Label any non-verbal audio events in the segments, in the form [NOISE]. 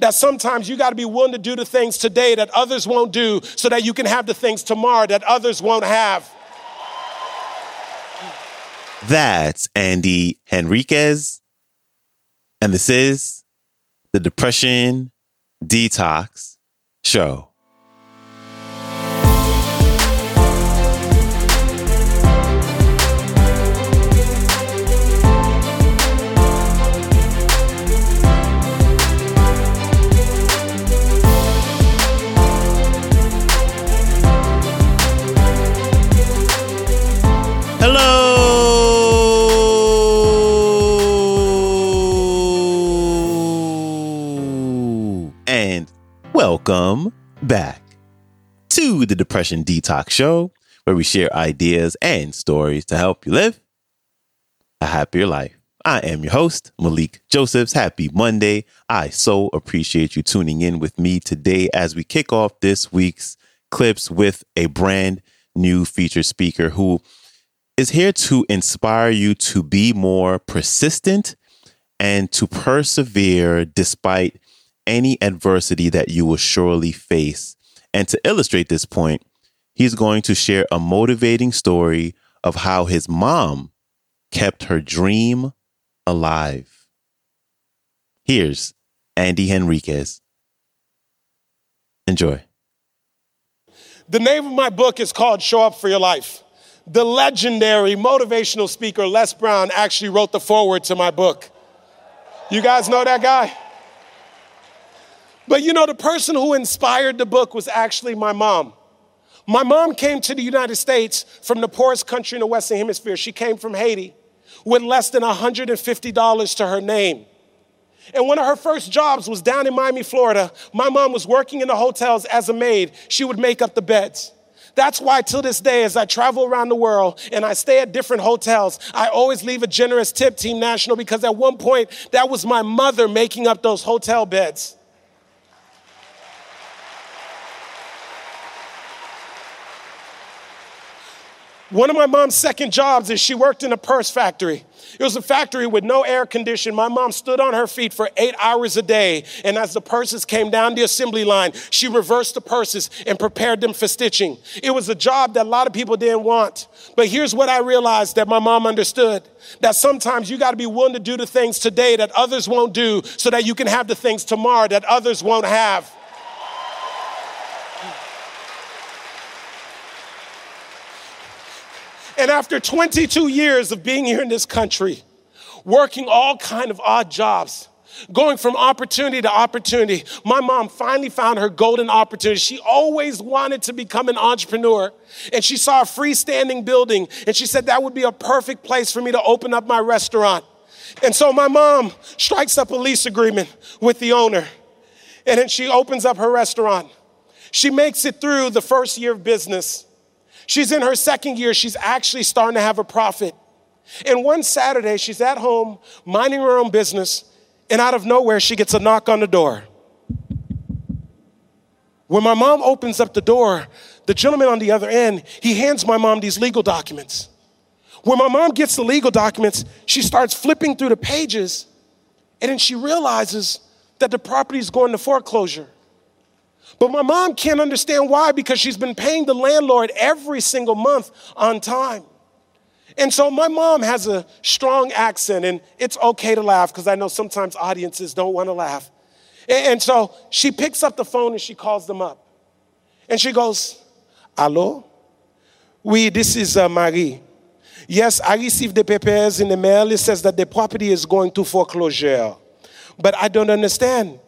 that sometimes you got to be willing to do the things today that others won't do so that you can have the things tomorrow that others won't have. That's Andy Henriquez. And this is the Depression Detox Show. Welcome back to the Depression Detox Show, where we share ideas and stories to help you live a happier life. I am your host, Malikee Josephs. Happy Monday. I so appreciate you tuning in with me today as we kick off this week's clips with a brand new featured speaker who is here to inspire you to be more persistent and to persevere despite any adversity that you will surely face. And to illustrate this point, he's going to share a motivating story of how his mom kept her dream alive. Here's Andy Henriquez. Enjoy. The name of my book is called Show Up for Your Life. The legendary motivational speaker Les Brown actually wrote the foreword to my book. You guys know that guy? But you know, the person who inspired the book was actually my mom. My mom came to the United States from the poorest country in the Western Hemisphere. She came from Haiti with less than $150 to her name. And one of her first jobs was down in Miami, Florida. My mom was working in the hotels as a maid. She would make up the beds. That's why, till this day, as I travel around the world and I stay at different hotels, I always leave a generous tip, Team National, because at one point, that was my mother making up those hotel beds. One of my mom's second jobs is she worked in a purse factory. It was a factory with no air condition. My mom stood on her feet for eight hours a day. And as the purses came down the assembly line, she reversed the purses and prepared them for stitching. It was a job that a lot of people didn't want. But here's what I realized that my mom understood that sometimes you got to be willing to do the things today that others won't do so that you can have the things tomorrow that others won't have. And after 22 years of being here in this country, working all kind of odd jobs, going from opportunity to opportunity, my mom finally found her golden opportunity. She always wanted to become an entrepreneur, and she saw a freestanding building, and she said that would be a perfect place for me to open up my restaurant. And so my mom strikes up a lease agreement with the owner, and then she opens up her restaurant. She makes it through the first year of business. She's in her second year. She's actually starting to have a profit. And one Saturday, she's at home minding her own business, and out of nowhere, she gets a knock on the door. When my mom opens up the door, the gentleman on the other end, he hands my mom these legal documents. When my mom gets the legal documents, she starts flipping through the pages, and then she realizes that the property is going to foreclosure. But my mom can't understand why because she's been paying the landlord every single month on time. And so my mom has a strong accent, and it's okay to laugh because I know sometimes audiences don't want to laugh. And so she picks up the phone and she calls them up. And she goes, Hello? Oui, this is uh, Marie. Yes, I received the papers in the mail. It says that the property is going to foreclosure. But I don't understand.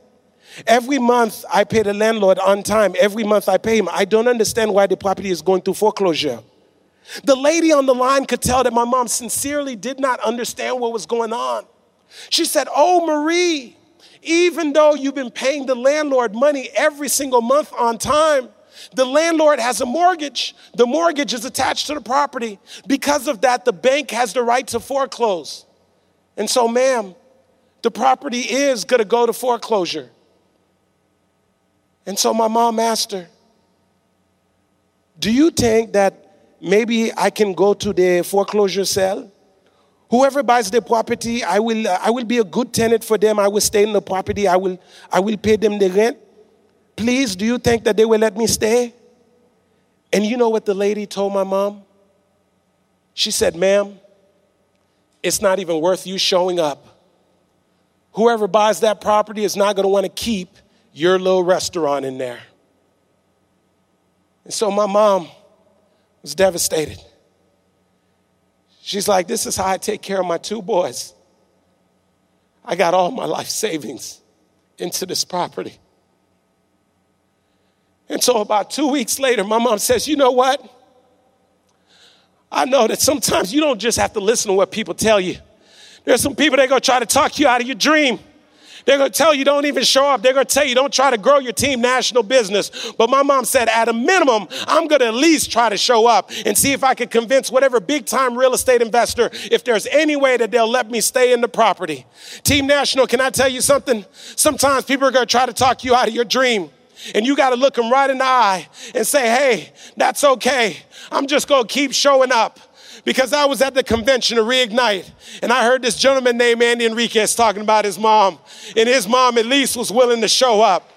Every month I pay the landlord on time. Every month I pay him. I don't understand why the property is going through foreclosure. The lady on the line could tell that my mom sincerely did not understand what was going on. She said, Oh, Marie, even though you've been paying the landlord money every single month on time, the landlord has a mortgage. The mortgage is attached to the property. Because of that, the bank has the right to foreclose. And so, ma'am, the property is going to go to foreclosure. And so my mom asked her, Do you think that maybe I can go to the foreclosure sale? Whoever buys the property, I will, uh, I will be a good tenant for them. I will stay in the property. I will, I will pay them the rent. Please, do you think that they will let me stay? And you know what the lady told my mom? She said, Ma'am, it's not even worth you showing up. Whoever buys that property is not going to want to keep your little restaurant in there. And so my mom was devastated. She's like, This is how I take care of my two boys. I got all my life savings into this property. And so, about two weeks later, my mom says, You know what? I know that sometimes you don't just have to listen to what people tell you. There's some people that are gonna try to talk you out of your dream. They're gonna tell you don't even show up. They're gonna tell you don't try to grow your team national business. But my mom said, at a minimum, I'm gonna at least try to show up and see if I can convince whatever big time real estate investor if there's any way that they'll let me stay in the property. Team National, can I tell you something? Sometimes people are gonna try to talk you out of your dream. And you got to look them right in the eye and say, hey, that's okay. I'm just going to keep showing up. Because I was at the convention to reignite, and I heard this gentleman named Andy Henriquez talking about his mom, and his mom at least was willing to show up.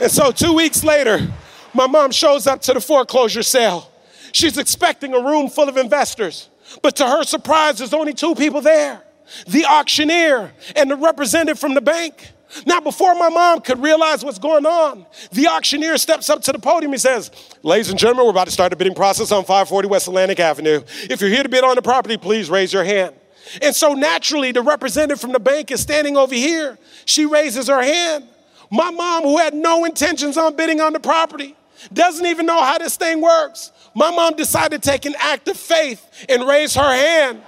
And so, two weeks later, my mom shows up to the foreclosure sale. She's expecting a room full of investors, but to her surprise, there's only two people there the auctioneer and the representative from the bank. Now, before my mom could realize what's going on, the auctioneer steps up to the podium. He says, Ladies and gentlemen, we're about to start the bidding process on 540 West Atlantic Avenue. If you're here to bid on the property, please raise your hand. And so naturally, the representative from the bank is standing over here. She raises her hand. My mom, who had no intentions on bidding on the property, doesn't even know how this thing works. My mom decided to take an act of faith and raise her hand.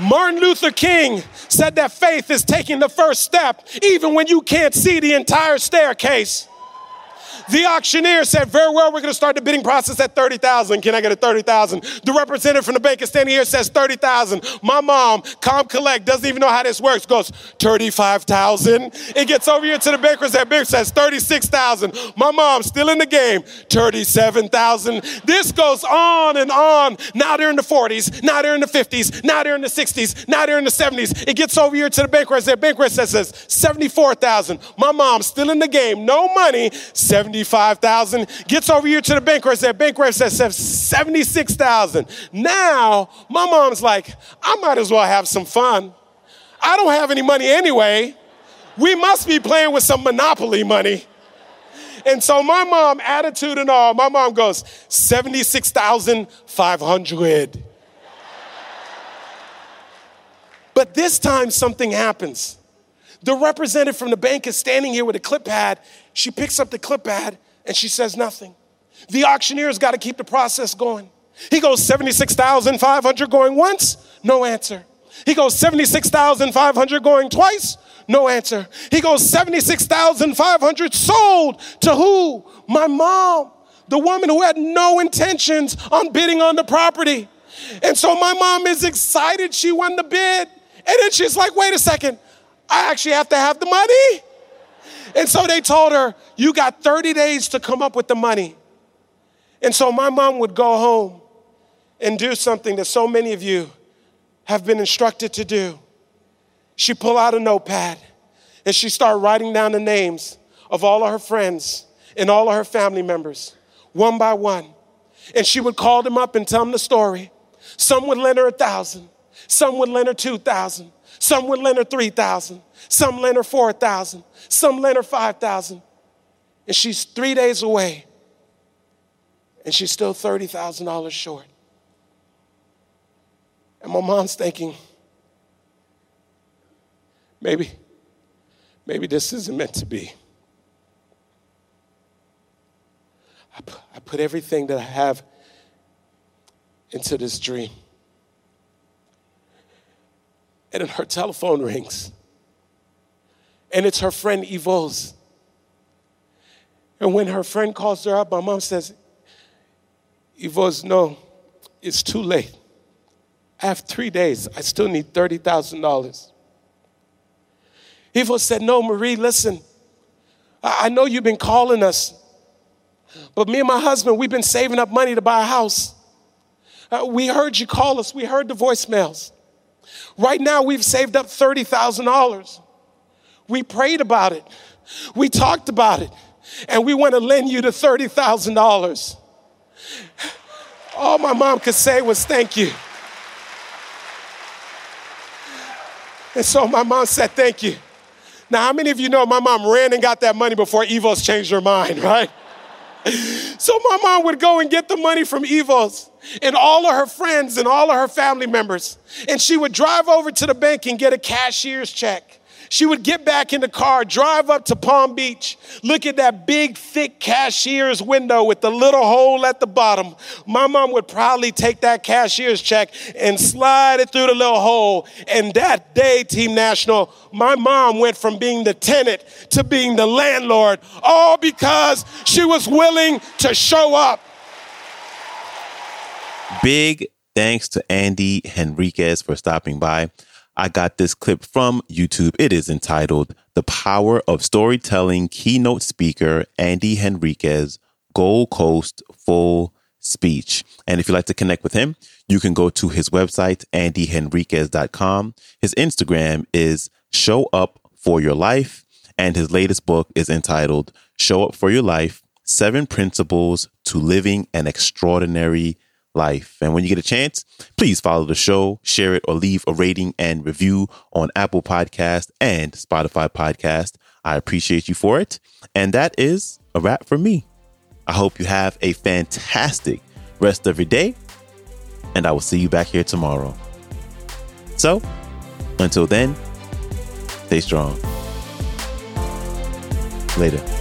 Martin Luther King said that faith is taking the first step, even when you can't see the entire staircase. The auctioneer said, Very well, we're going to start the bidding process at 30,000. Can I get a 30,000? The representative from the bank is standing here says 30,000. My mom, Calm Collect, doesn't even know how this works, goes 35,000. It gets over here to the bankers. That banker says 36,000. My mom, still in the game, 37,000. This goes on and on. Now they're in the 40s. Now they're in the 50s. Now they're in the 60s. Now they're in the 70s. It gets over here to the banker. That banker says 74,000. My mom, still in the game. No money. 70 75,000. Gets over here to the bank That bank says 76,000. Now, my mom's like, I might as well have some fun. I don't have any money anyway. We must be playing with some monopoly money. And so my mom, attitude and all, my mom goes, 76,500. But this time something happens. The representative from the bank is standing here with a clip pad. She picks up the clip pad and she says nothing. The auctioneer's got to keep the process going. He goes 76,500 going once, no answer. He goes 76,500 going twice, no answer. He goes 76,500 sold to who? My mom, the woman who had no intentions on bidding on the property. And so my mom is excited she won the bid. And then she's like, wait a second, I actually have to have the money. And so they told her, You got 30 days to come up with the money. And so my mom would go home and do something that so many of you have been instructed to do. She pull out a notepad and she start writing down the names of all of her friends and all of her family members, one by one. And she would call them up and tell them the story. Some would lend her a thousand, some would lend her two thousand, some would lend her 3,000. Some lend her 4,000. Some lend her 5,000. And she's three days away. And she's still $30,000 short. And my mom's thinking, maybe, maybe this isn't meant to be. I put, I put everything that I have into this dream. And then her telephone rings. And it's her friend Yvonne's. And when her friend calls her up, my mom says, Yvonne's, no, it's too late. I have three days. I still need $30,000. Evo said, No, Marie, listen. I know you've been calling us, but me and my husband, we've been saving up money to buy a house. Uh, we heard you call us, we heard the voicemails. Right now, we've saved up $30,000. We prayed about it, we talked about it, and we want to lend you the $30,000. All my mom could say was thank you. And so my mom said, Thank you. Now, how many of you know my mom ran and got that money before Evos changed her mind, [LAUGHS] right? So my mom would go and get the money from Evos and all of her friends and all of her family members. And she would drive over to the bank and get a cashier's check. She would get back in the car, drive up to Palm Beach, look at that big, thick cashier's window with the little hole at the bottom. My mom would proudly take that cashier's check and slide it through the little hole. And that day, Team National, my mom went from being the tenant to being the landlord, all because she was willing to show up. Big thanks to Andy Henriquez for stopping by. I got this clip from YouTube. It is entitled The Power of Storytelling Keynote Speaker Andy Henriquez GoalCast Full Speech. And if you'd like to connect with him, you can go to his website, andyhenriquez.com. His Instagram is Show Up for Your Life. And his latest book is entitled Show Up for Your Life Seven Principles to Living an Extraordinary life. And when you get a chance, please follow the show, share it, or leave a rating and review on Apple Podcast and Spotify Podcast. I appreciate you for it. And that is a wrap for me. I hope you have a fantastic rest of your day, and I will see you back here tomorrow. So, until then, stay strong. Later.